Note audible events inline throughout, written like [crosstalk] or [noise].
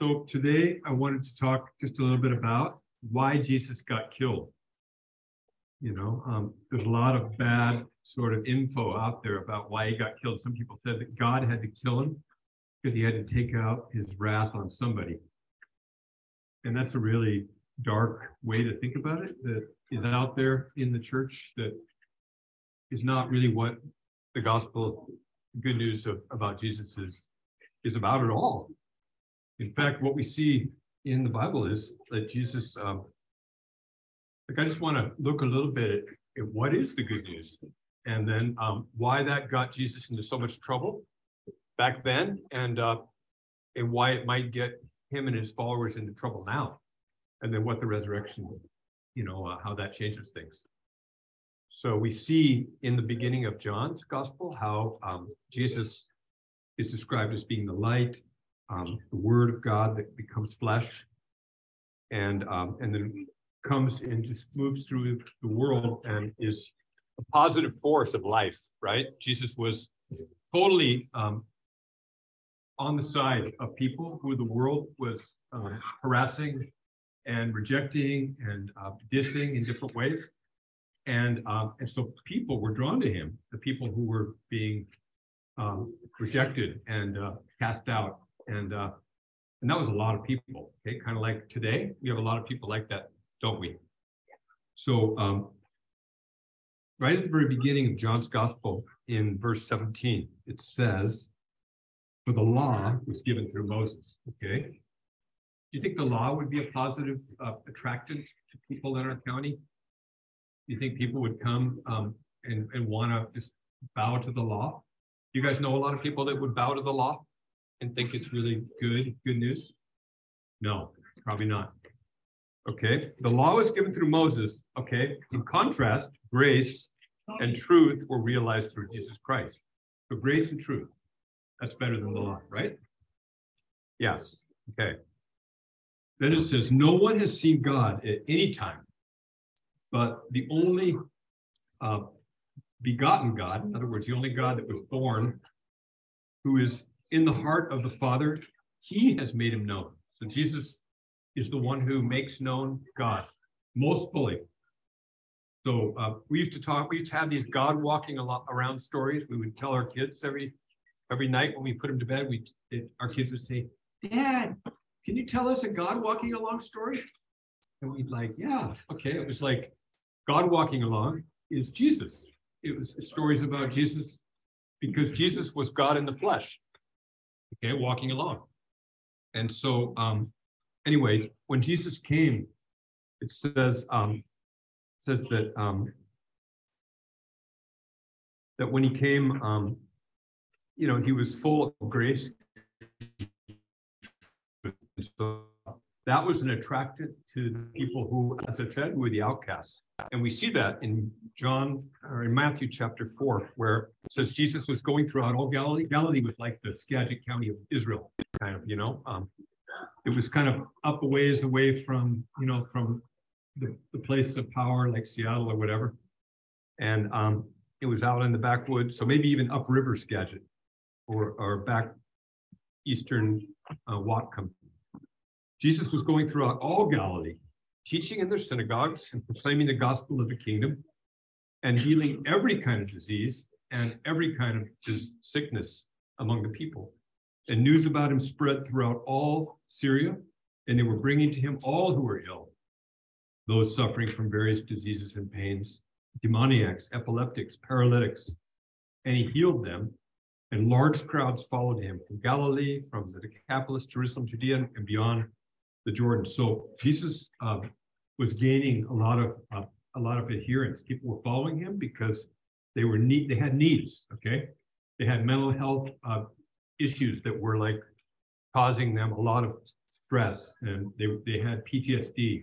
So today I wanted to talk just a little bit about why Jesus got killed. You know, um, there's a lot of bad sort of info out there about why he got killed. Some people said that God had to kill him because he had to take out his wrath on somebody. And that's a really dark way to think about it that is out there in the church that is not really what the gospel good news of, about Jesus is, is about at all. In fact, what we see in the Bible is that Jesus, um, like I just want to look a little bit at, at what is the good news and then um, why that got Jesus into so much trouble back then and uh, and why it might get him and his followers into trouble now and then what the resurrection you know uh, how that changes things. So we see in the beginning of john's gospel how um, jesus is described as being the light um, the word of God that becomes flesh and um, and then comes and just moves through the world and is a positive force of life, right? Jesus was totally um, on the side of people who the world was uh, harassing and rejecting and uh, in different ways. And, um, and so people were drawn to him, the people who were being um, rejected and uh, cast out and uh, and that was a lot of people. Okay, kind of like today, we have a lot of people like that, don't we? So um, right at the very beginning of John's gospel, in verse 17, it says, "For the law was given through Moses." Okay. Do you think the law would be a positive uh, attractant to people in our county? Do you think people would come um, and, and want to just bow to the law? You guys know a lot of people that would bow to the law? And think it's really good, good news? No, probably not. Okay, the law was given through Moses. Okay, in contrast, grace and truth were realized through Jesus Christ. So grace and truth, that's better than the law, right? Yes. Okay. Then it says, No one has seen God at any time, but the only uh, begotten God, in other words, the only God that was born, who is in the heart of the Father, he has made him known. So Jesus is the one who makes known God most fully. So uh, we used to talk, we used to have these God walking a lot around stories. We would tell our kids every every night when we put them to bed, we it, our kids would say, Dad, can you tell us a God walking along story? And we'd like, yeah, okay. It was like God walking along is Jesus. It was stories about Jesus because Jesus was God in the flesh okay, walking along. And so, um, anyway, when Jesus came, it says um, it says that um, that when he came, um, you know, he was full of grace. So that was an attractant to people who, as I said, were the outcasts. And we see that in John or in Matthew chapter four, where it says Jesus was going throughout all Galilee. Galilee was like the Skagit County of Israel, kind of, you know. Um, it was kind of up a ways away from, you know, from the, the place of power like Seattle or whatever. And um, it was out in the backwoods, so maybe even upriver Skagit or, or back eastern uh, Whatcom Jesus was going throughout all Galilee, teaching in their synagogues and proclaiming the gospel of the kingdom and healing every kind of disease and every kind of sickness among the people. And news about him spread throughout all Syria, and they were bringing to him all who were ill, those suffering from various diseases and pains, demoniacs, epileptics, paralytics, and he healed them. And large crowds followed him from Galilee, from the Decapolis, Jerusalem, Judea, and beyond the Jordan. So Jesus uh, was gaining a lot of uh, a lot of adherents. People were following him because they were need they had needs. Okay, they had mental health uh, issues that were like causing them a lot of stress, and they they had PTSD.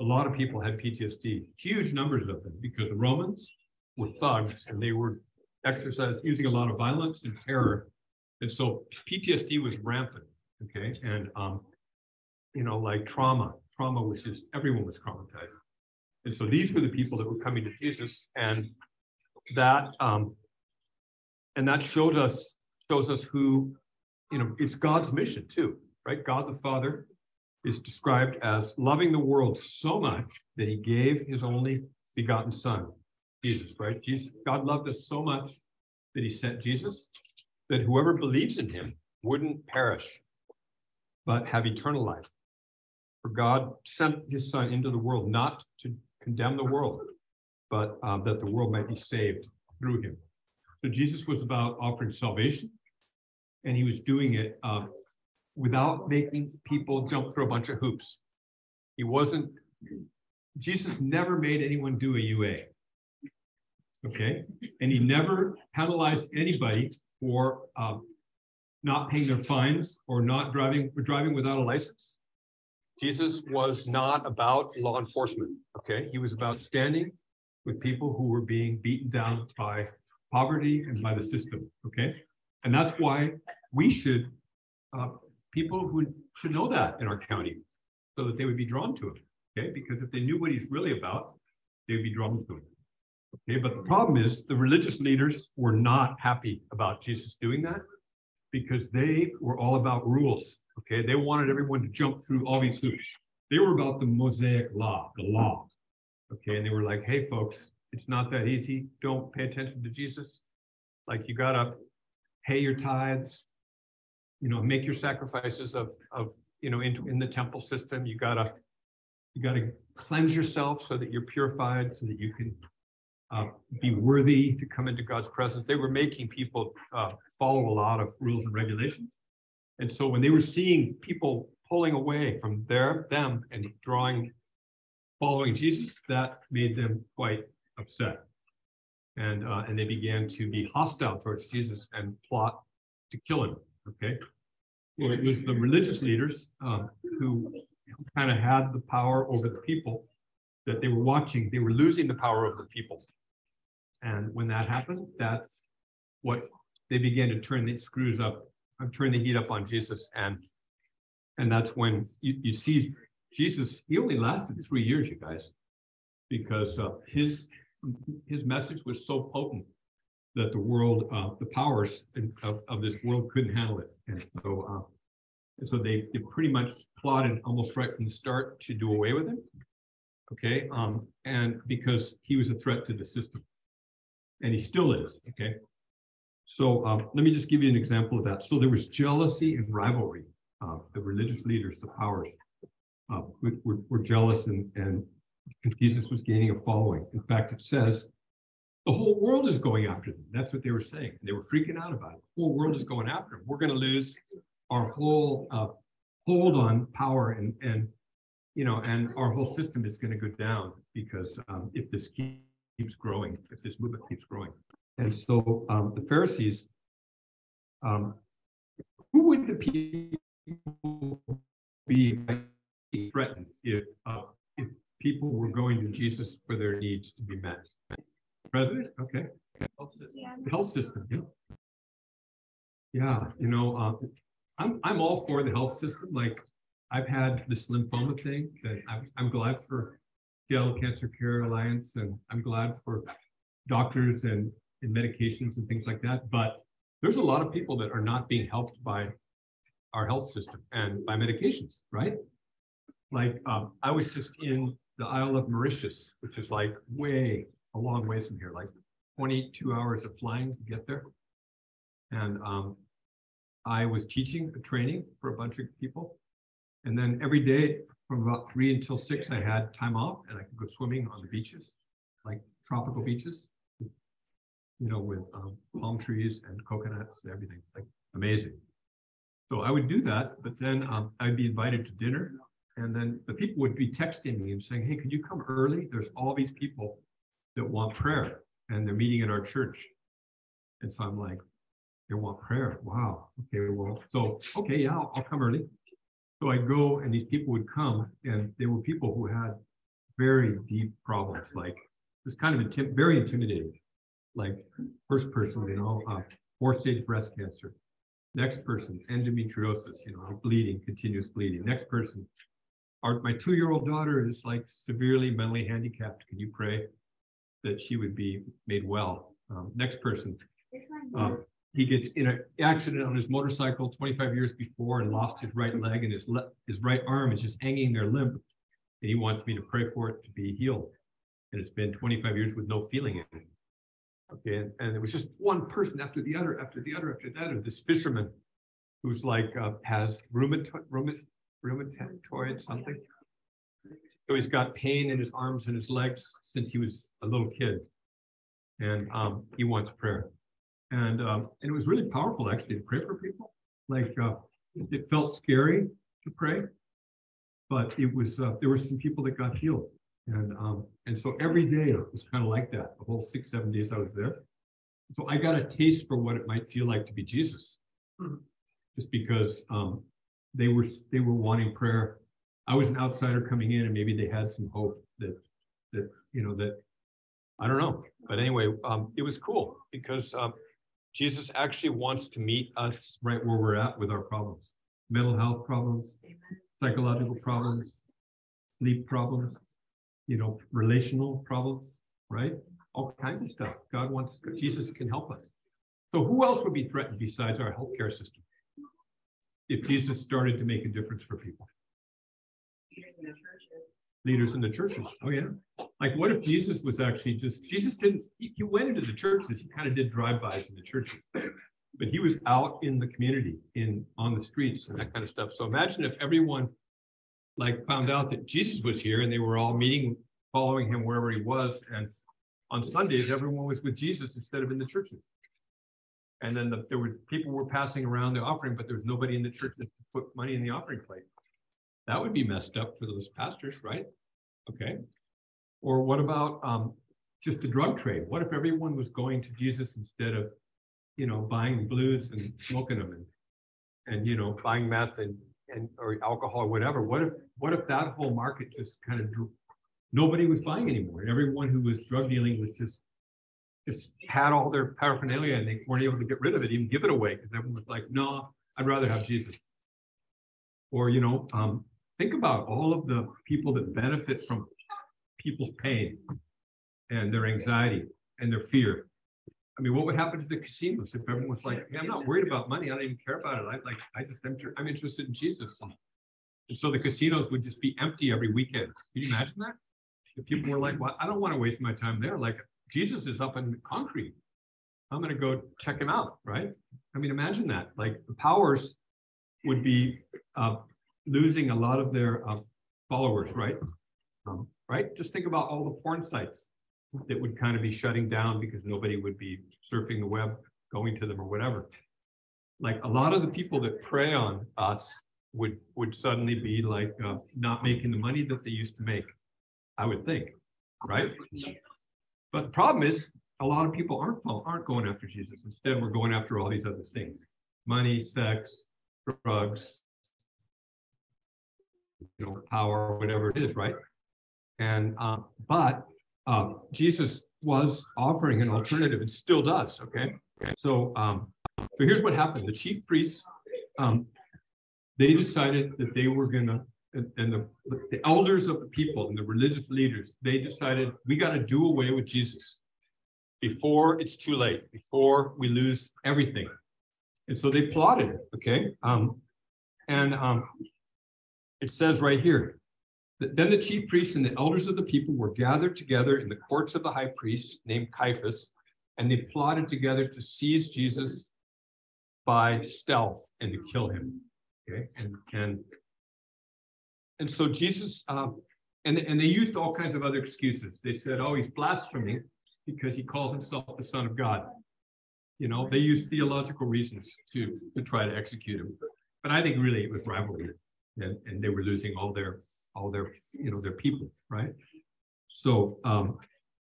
A lot of people had PTSD, huge numbers of them, because the Romans were thugs and they were exercised using a lot of violence and terror, and so PTSD was rampant. Okay, and um, you know, like trauma. Trauma was just everyone was traumatized. And so these were the people that were coming to Jesus, and that um, and that showed us shows us who, you know, it's God's mission too. right? God the Father is described as loving the world so much that he gave his only begotten son, Jesus, right? Jesus, God loved us so much that he sent Jesus, that whoever believes in him wouldn't perish, but have eternal life. For God sent his son into the world not to condemn the world, but uh, that the world might be saved through him. So Jesus was about offering salvation, and he was doing it uh, without making people jump through a bunch of hoops. He wasn't, Jesus never made anyone do a UA. Okay. And he never penalized anybody for um, not paying their fines or not driving driving without a license. Jesus was not about law enforcement. Okay. He was about standing with people who were being beaten down by poverty and by the system. Okay. And that's why we should uh, people who should know that in our county so that they would be drawn to him. Okay, because if they knew what he's really about, they would be drawn to him. Okay, but the problem is the religious leaders were not happy about Jesus doing that because they were all about rules. Okay, they wanted everyone to jump through all these hoops. They were about the Mosaic law, the law. Okay, and they were like, hey, folks, it's not that easy. Don't pay attention to Jesus. Like, you got to pay your tithes, you know, make your sacrifices of, of, you know, in, in the temple system. You gotta, you gotta cleanse yourself so that you're purified, so that you can uh, be worthy to come into God's presence. They were making people uh, follow a lot of rules and regulations. And so when they were seeing people pulling away from their them and drawing, following Jesus, that made them quite upset. And uh, and they began to be hostile towards Jesus and plot to kill him. Okay. Well, it was the religious leaders um, who kind of had the power over the people that they were watching. They were losing the power over the people. And when that happened, that's what they began to turn the screws up, uh, turn the heat up on Jesus. And and that's when you, you see Jesus, he only lasted three years, you guys, because uh, his his message was so potent that the world, uh, the powers of, of this world couldn't handle it. And so, uh, and so they, they pretty much plotted almost right from the start to do away with him. Okay. Um, and because he was a threat to the system. And he still is. Okay. So um, let me just give you an example of that. So there was jealousy and rivalry. Uh, the religious leaders, the powers, uh, were, were jealous and, and Jesus was gaining a following. In fact, it says the whole world is going after them. That's what they were saying. They were freaking out about it. The whole world is going after them. We're going to lose our whole uh, hold on power and and you know and our whole system is going to go down because um, if this keeps growing, if this movement keeps growing. And so um, the Pharisees, um, who would the people be threatened if uh, if people were going to Jesus for their needs to be met? President, okay. The health system, yeah. Yeah, you know, uh, I'm, I'm all for the health system. Like I've had this lymphoma thing that I'm, I'm glad for Seattle Cancer Care Alliance and I'm glad for doctors and, and medications and things like that. But there's a lot of people that are not being helped by our health system and by medications, right? Like um, I was just in the Isle of Mauritius, which is like way a long ways from here, like 22 hours of flying to get there. And um, I was teaching a training for a bunch of people. And then every day from about three until six, I had time off and I could go swimming on the beaches, like tropical beaches, you know, with um, palm trees and coconuts and everything, like amazing. So I would do that, but then um, I'd be invited to dinner. And then the people would be texting me and saying, hey, could you come early? There's all these people that want prayer and they're meeting at our church. And so I'm like, they want prayer. Wow. Okay. Well, so, okay. Yeah, I'll, I'll come early. So I'd go and these people would come and they were people who had very deep problems. Like it was kind of intim- very intimidating. Like first person, you know, uh, four stage breast cancer. Next person, endometriosis, you know, bleeding, continuous bleeding. Next person, our, my two year old daughter is like severely mentally handicapped. Can you pray? that she would be made well. Um, next person, um, he gets in an accident on his motorcycle 25 years before and lost his right leg and his le- his right arm is just hanging there limp. And he wants me to pray for it to be healed. And it's been 25 years with no feeling in it. Okay, and, and it was just one person after the other, after the other, after the other. This fisherman who's like uh, has rheumatoid, rheumatoid, rheumatoid something. So he's got pain in his arms and his legs since he was a little kid, and um, he wants prayer. And um, and it was really powerful actually to pray for people. Like uh, it felt scary to pray, but it was uh, there were some people that got healed, and um, and so every day it was kind of like that. The whole six seven days I was there, so I got a taste for what it might feel like to be Jesus, just because um, they were they were wanting prayer. I was an outsider coming in, and maybe they had some hope that that you know that I don't know, but anyway, um, it was cool because um, Jesus actually wants to meet us right where we're at with our problems, mental health problems, psychological problems, sleep problems, you know, relational problems, right? All kinds of stuff. God wants, Jesus can help us. So who else would be threatened besides our healthcare system? If Jesus started to make a difference for people? Leaders in the churches. Oh yeah. Like what if Jesus was actually just, Jesus didn't, he, he went into the churches, he kind of did drive-bys in the churches but he was out in the community in on the streets and that kind of stuff so imagine if everyone like found out that jesus was here and they were all meeting following him wherever he was. And on sundays everyone was with jesus instead of in the churches. And then the, there were people were passing around the offering but there was nobody in the churches to put money in the offering plate. That would be messed up for those pastors right? Okay. Or what about um, just the drug trade? What if everyone was going to jesus instead of you know, buying blues and smoking them and, and, you know, buying meth and, and, or alcohol or whatever. What if, what if that whole market just kind of nobody was buying anymore and everyone who was drug dealing was just, just had all their paraphernalia and they weren't able to get rid of it, even give it away because everyone was like, no, I'd rather have Jesus. Or, you know, um, think about all of the people that benefit from people's pain and their anxiety and their fear I mean, what would happen to the casinos if everyone was like, hey, I'm not worried about money. I don't even care about it. I like, I just, I'm, I'm interested in Jesus. And, so the casinos would just be empty every weekend. Can you imagine that? If people were like, well, I don't want to waste my time there. Like Jesus is up in concrete. I'm going to go check him out. Right. I mean, imagine that. Like the powers would be uh, losing a lot of their uh, followers. Right. Um, right. Just think about all the porn sites that would kind of be shutting down because nobody would be surfing the web, going to them or whatever. Like a lot of the people that prey on us would would suddenly be like uh, not making the money that they used to make. I would think, right? But the problem is a lot of people aren't aren't going after Jesus. Instead, we're going after all these other things: money, sex, drugs, you know, power, whatever it is, right? And um, but uh, Jesus was offering an alternative and still does. Okay. So, um, so here's what happened. The chief priests, um, they decided that they were going to, and the, the elders of the people and the religious leaders, they decided we got to do away with Jesus before it's too late, before we lose everything. And so they plotted. Okay. Um, and um, it says right here, then the chief priests and the elders of the people were gathered together in the courts of the high priest named Caiaphas, and they plotted together to seize Jesus by stealth and to kill him. Okay, and and and so Jesus, um, and and they used all kinds of other excuses. They said, "Oh, he's blaspheming because he calls himself the Son of God." You know, they used theological reasons to to try to execute him. But I think really it was rivalry, and, and they were losing all their all their, you know, their people, right? So, um,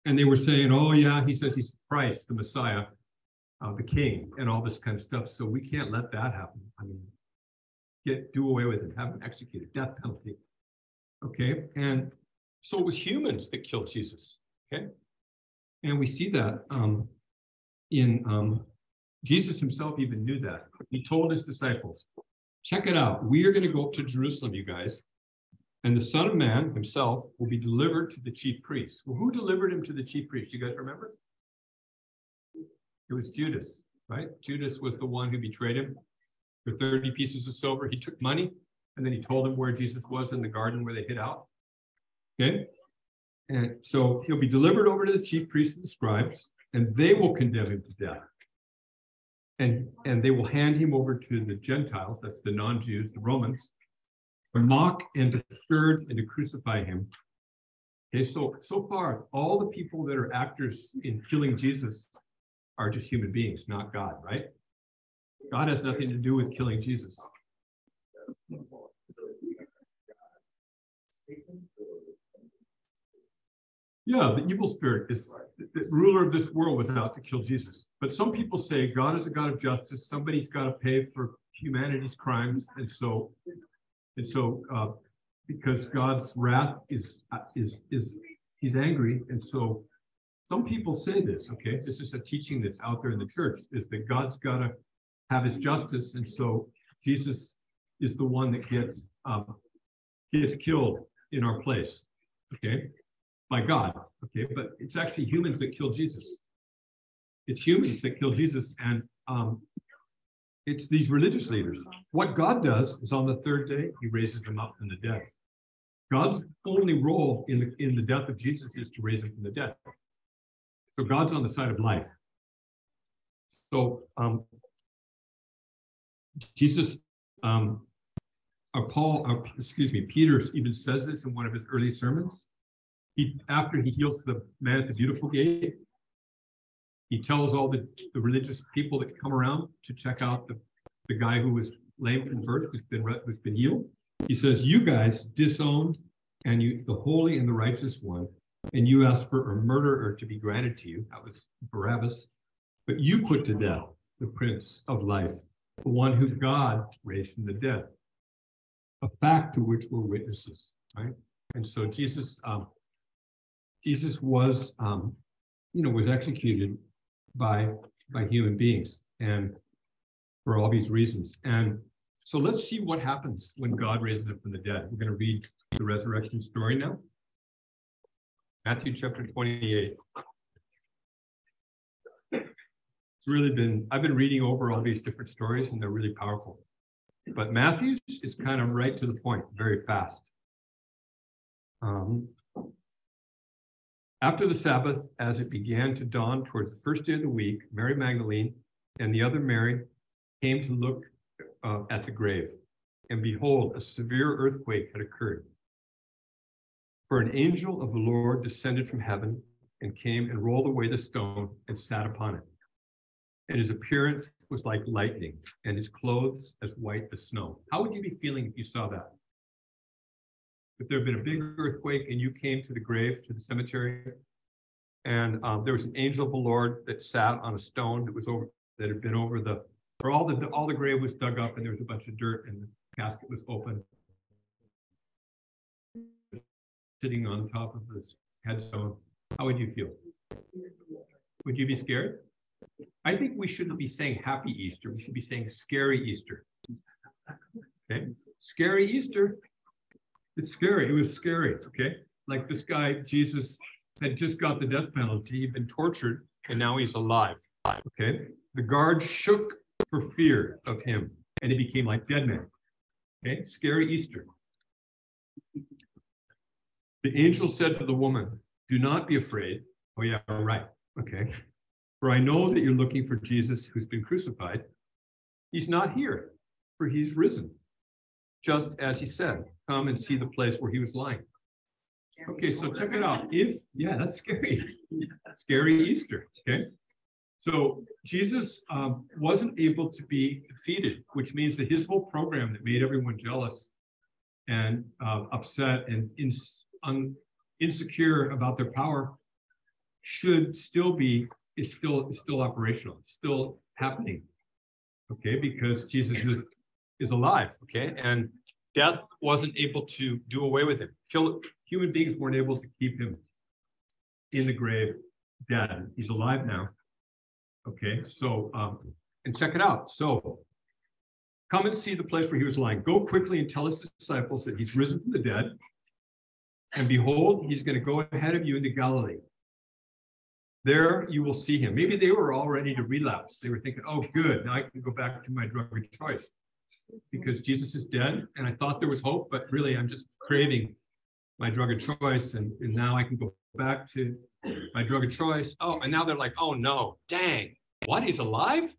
and they were saying, oh yeah, he says he's Christ, the Messiah, uh, the King, and all this kind of stuff. So we can't let that happen. I mean, get do away with it, have him executed, death penalty. Okay, and so it was humans that killed Jesus. Okay, and we see that um, in um, Jesus himself even knew that. He told his disciples, check it out. We are going to go up to Jerusalem, you guys, and the Son of Man himself will be delivered to the chief priests. Well, who delivered him to the chief priests? You guys remember? It was Judas, right? Judas was the one who betrayed him for 30 pieces of silver. He took money and then he told him where Jesus was in the garden where they hid out. Okay. And so he'll be delivered over to the chief priests and the scribes, and they will condemn him to death. And, and they will hand him over to the Gentiles, that's the non-Jews, the Romans, to mock and to scourge and to crucify him. Okay, so so far, all the people that are actors in killing Jesus are just human beings, not God, right? God has nothing to do with killing Jesus. Yeah, the evil spirit is the ruler of this world was out to kill Jesus. But some people say God is a God of justice. Somebody's got to pay for humanity's crimes, and so and so uh, because God's wrath is is is he's angry, and so some people say this. Okay, this is a teaching that's out there in the church: is that God's got to have His justice, and so Jesus is the one that gets um, gets killed in our place. Okay, by God. Okay, but it's actually humans that kill Jesus. It's humans that kill Jesus, and um, it's these religious leaders. What God does is on the third day, He raises them up from the dead. God's only role in the in the death of Jesus is to raise him from the dead. So God's on the side of life. So um, Jesus, um, or Paul, or, excuse me, Peter even says this in one of his early sermons he after he heals the man at the beautiful gate, he tells all the, the religious people that come around to check out the, the guy who was lame from birth, who's been who's been healed. He says, "You guys disowned and you the holy and the righteous one, and you asked for a murderer to be granted to you. That was Barabbas, but you put to death the Prince of Life, the one who God raised from the dead, a fact to which we're witnesses." Right, and so Jesus. Um, Jesus was, um, you know, was executed by by human beings, and for all these reasons. And so let's see what happens when God raises him from the dead. We're going to read the resurrection story now. Matthew chapter 28. It's really been, I've been reading over all these different stories and they're really powerful. But Matthew's is kind of right to the point, very fast. Um, after the Sabbath, as it began to dawn towards the first day of the week, Mary Magdalene and the other Mary came to look uh, at the grave. And behold, a severe earthquake had occurred. For an angel of the Lord descended from heaven and came and rolled away the stone and sat upon it. And his appearance was like lightning, and his clothes as white as snow. How would you be feeling if you saw that? If there had been a big earthquake and you came to the grave, to the cemetery, and um, there was an angel of the Lord that sat on a stone that was over, that had been over the, or all the, all the grave was dug up and there was a bunch of dirt and the casket was open. Sitting on top of this headstone, how would you feel? Would you be scared? I think we shouldn't be saying happy Easter. We should be saying scary Easter. Okay, scary Easter it's scary. It was scary. Okay. Like this guy, Jesus had just got the death penalty, he'd been tortured, and now he's alive. Okay. The guard shook for fear of him, and he became like dead man. Okay. Scary Easter. The angel said to the woman, Do not be afraid. Oh, yeah, right. Okay. For I know that you're looking for Jesus who's been crucified. He's not here, for he's risen just as he said, come and see the place where he was lying. Okay, so check it out. [laughs] If, yeah, that's scary. [laughs] scary Easter, okay? So Jesus um, wasn't able to be defeated, which means that his whole program that made everyone jealous and uh, upset and un, insecure about their power should still be is still is still operational, it's still happening. Okay, because Jesus is is alive, okay? And death wasn't able to do away with him. Kill, human beings weren't able to keep him in the grave dead. He's alive now. Okay, so, um, and check it out. So, come and see the place where he was lying. Go quickly and tell his disciples that he's risen from the dead. And behold, he's going to go ahead of you into Galilee. There you will see him. Maybe they were all ready to relapse. They were thinking, oh, good, now I can go back to my drug of choice because Jesus is dead. And I thought there was hope, but really I'm just craving my drug of choice. And, and now I can go back to my drug of choice. Oh, and now they're like, oh no, dang, what? He's alive?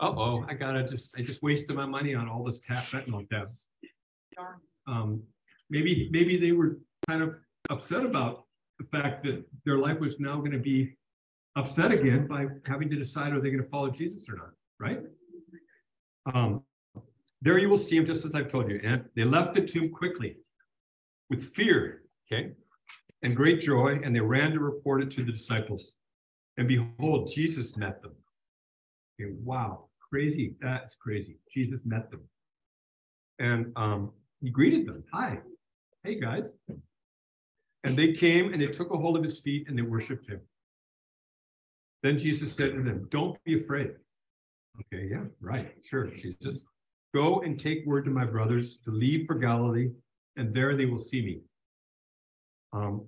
Uh-oh, I gotta just, I just wasted my money on all this tap fentanyl tabs. Um, maybe, maybe they were kind of upset about the fact that their life was now going to be upset again by having to decide are they going to follow Jesus or not, right? Um, there you will see him just as I've told you. And they left the tomb quickly with fear, okay, and great joy, and they ran to report it to the disciples. And behold, Jesus met them. Okay, wow, crazy. That's crazy. Jesus met them. And um, he greeted them. Hi. Hey, guys. And they came and they took a hold of his feet and they worshiped him. Then Jesus said to them, Don't be afraid. Okay, yeah, right. Sure, Jesus. Go and take word to my brothers to leave for Galilee, and there they will see me. Um,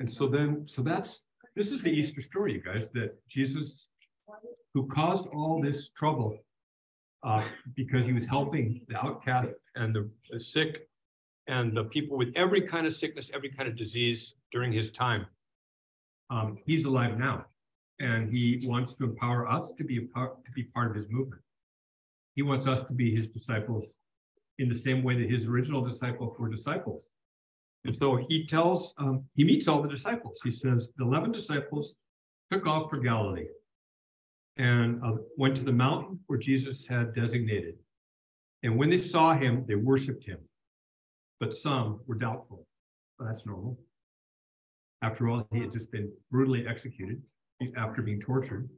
and so then, so that's this is the Easter story, you guys, that Jesus, who caused all this trouble uh, because he was helping the outcast and the, the sick and the people with every kind of sickness, every kind of disease during his time. Um, he's alive now, and he wants to empower us to be a part, to be part of his movement. He wants us to be his disciples in the same way that his original disciples were disciples. And so he tells, um, he meets all the disciples. He says, the 11 disciples took off for Galilee and uh, went to the mountain where Jesus had designated. And when they saw him, they worshiped him but some were doubtful. That's normal. After all, he had just been brutally executed after being tortured.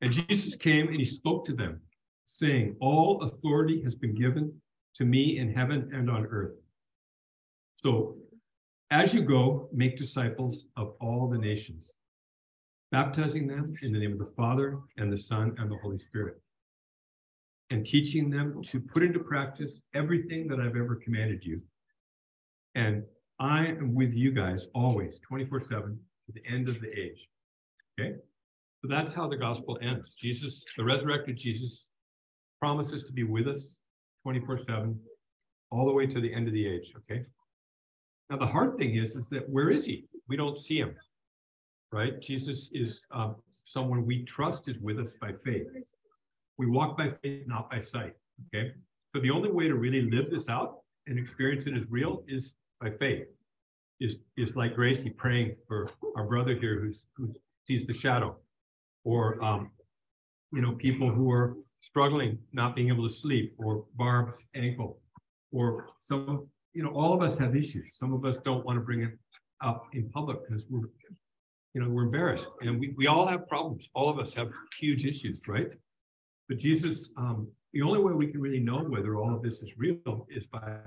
And Jesus came and he spoke to them, saying, All authority has been given to me in heaven and on earth. So as you go, make disciples of all the nations, baptizing them in the name of the Father and the Son and the Holy Spirit and teaching them to put into practice everything that I've ever commanded you. And I am with you guys always, 24 7 to the end of the age. Okay? So that's how the gospel ends. Jesus, the resurrected Jesus, promises to be with us 24 7 all the way to the end of the age. Okay? Now, the hard thing is, is that where is he? We don't see him, right? Jesus is um, someone we trust is with us by faith. We walk by faith, not by sight. Okay. So the only way to really live this out and experience it as real is by faith. Is is like Gracie praying for our brother here who's who sees the shadow, or um, you know, people who are struggling, not being able to sleep, or Barb's ankle, or some, you know, all of us have issues. Some of us don't want to bring it up in public because we're, you know, we're embarrassed. And we, we all have problems. All of us have huge issues, right? But Jesus, um, the only way we can really know whether all of this is real is by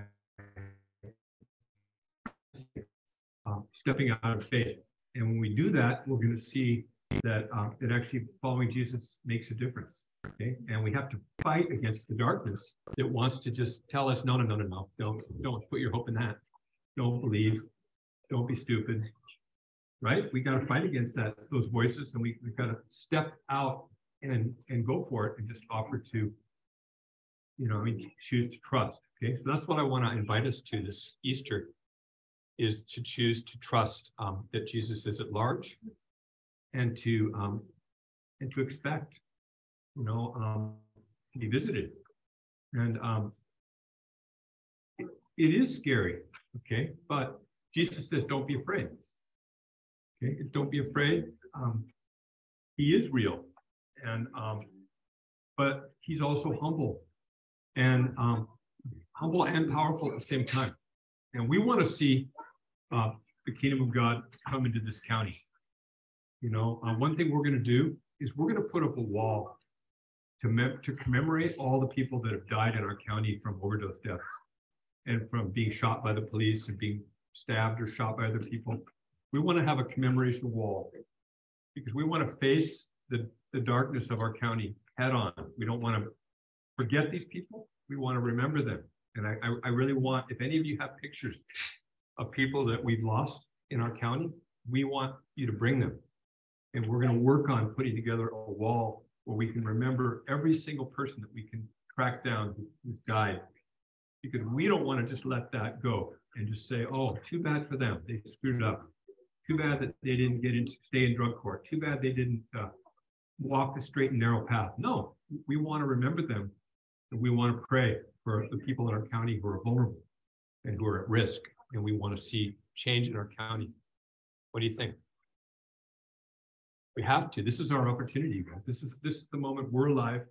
um, stepping out of faith. And when we do that, we're going to see that um, that actually following Jesus makes a difference. Okay, and we have to fight against the darkness that wants to just tell us, no, no, no, no, no, don't, don't put your hope in that. Don't believe. Don't be stupid. Right? We got to fight against that those voices, and we we got to step out and and go for it and just offer to, you know, I mean, choose to trust. Okay, so that's what I want to invite us to this Easter, is to choose to trust um, that Jesus is at large, and to um, and to expect, you know, um, be visited, and um, it, it is scary. Okay, but Jesus says, don't be afraid. Okay, don't be afraid. Um, he is real and um, but he's also humble and um, humble and powerful at the same time. And we want to see uh, the kingdom of God come into this county. You know, uh, one thing we're going to do is we're going to put up a wall to, mem- to commemorate all the people that have died in our county from overdose deaths and from being shot by the police and being stabbed or shot by other people. We want to have a commemoration wall because we want to face the the darkness of our county head on. We don't want to forget these people. We want to remember them. And I, I, I really want, if any of you have pictures of people that we've lost in our county, we want you to bring them And we're going to work on putting together a wall where we can remember every single person that we can track down who, who died. Because we don't want to just let that go and just say, oh, too bad for them. They screwed up. Too bad that they didn't get into stay in drug court. Too bad they didn't uh, walk the straight and narrow path. No, we want to remember them. And we want to pray for the people in our county who are vulnerable and who are at risk. And we want to see change in our county. What do you think? We have to. This is our opportunity, guys. This is this is the moment we're alive.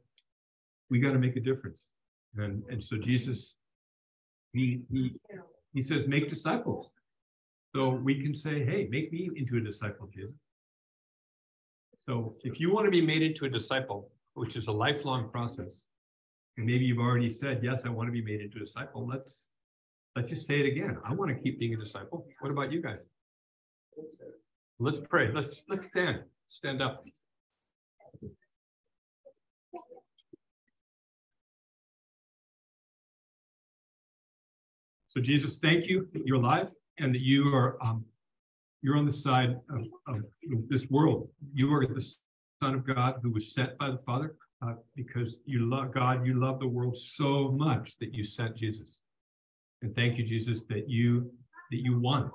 We got to make a difference. And and so Jesus, he he he says, make disciples. So we can say, hey, make me into a disciple, Jesus. So if you want to be made into a disciple, which is a lifelong process, and maybe you've already said, yes, I want to be made into a disciple, let's let's just say it again. I want to keep being a disciple. What about you guys? Let's pray. Let's let's stand. Stand up. So Jesus, thank you that you're alive and that you are um, you're on the side of, of this world. You are the Son of God who was sent by the Father uh, because you love God. You love the world so much that you sent Jesus. And thank you, Jesus, that you that you won.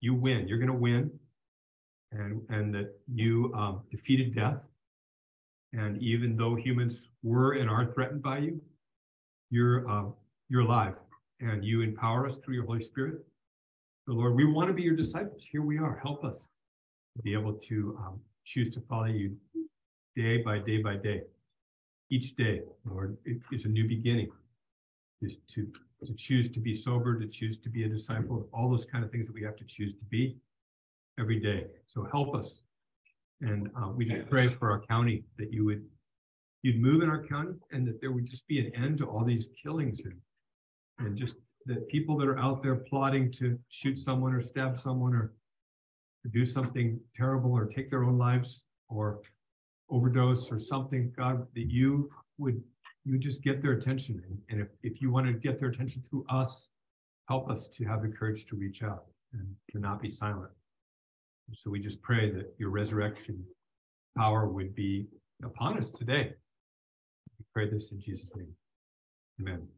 You win. You're going to win and, and that you um, defeated death. And even though humans were and are threatened by you, you're, um, you're alive and you empower us through your Holy Spirit. So, Lord, we want to be your disciples. Here we are. Help us to be able to um, choose to follow you day by day by day. Each day, Lord, it is a new beginning. Is to, to choose to be sober, to choose to be a disciple, all those kind of things that we have to choose to be every day. So help us. And uh, we just pray for our county that you would you'd move in our county and that there would just be an end to all these killings and, and just that people that are out there plotting to shoot someone or stab someone or, do something terrible or take their own lives or overdose or something, God, that you would you just get their attention. And, and if, if you want to get their attention through us, help us to have the courage to reach out and to not be silent. So we just pray that your resurrection power would be upon us today. We pray this in Jesus' name. Amen.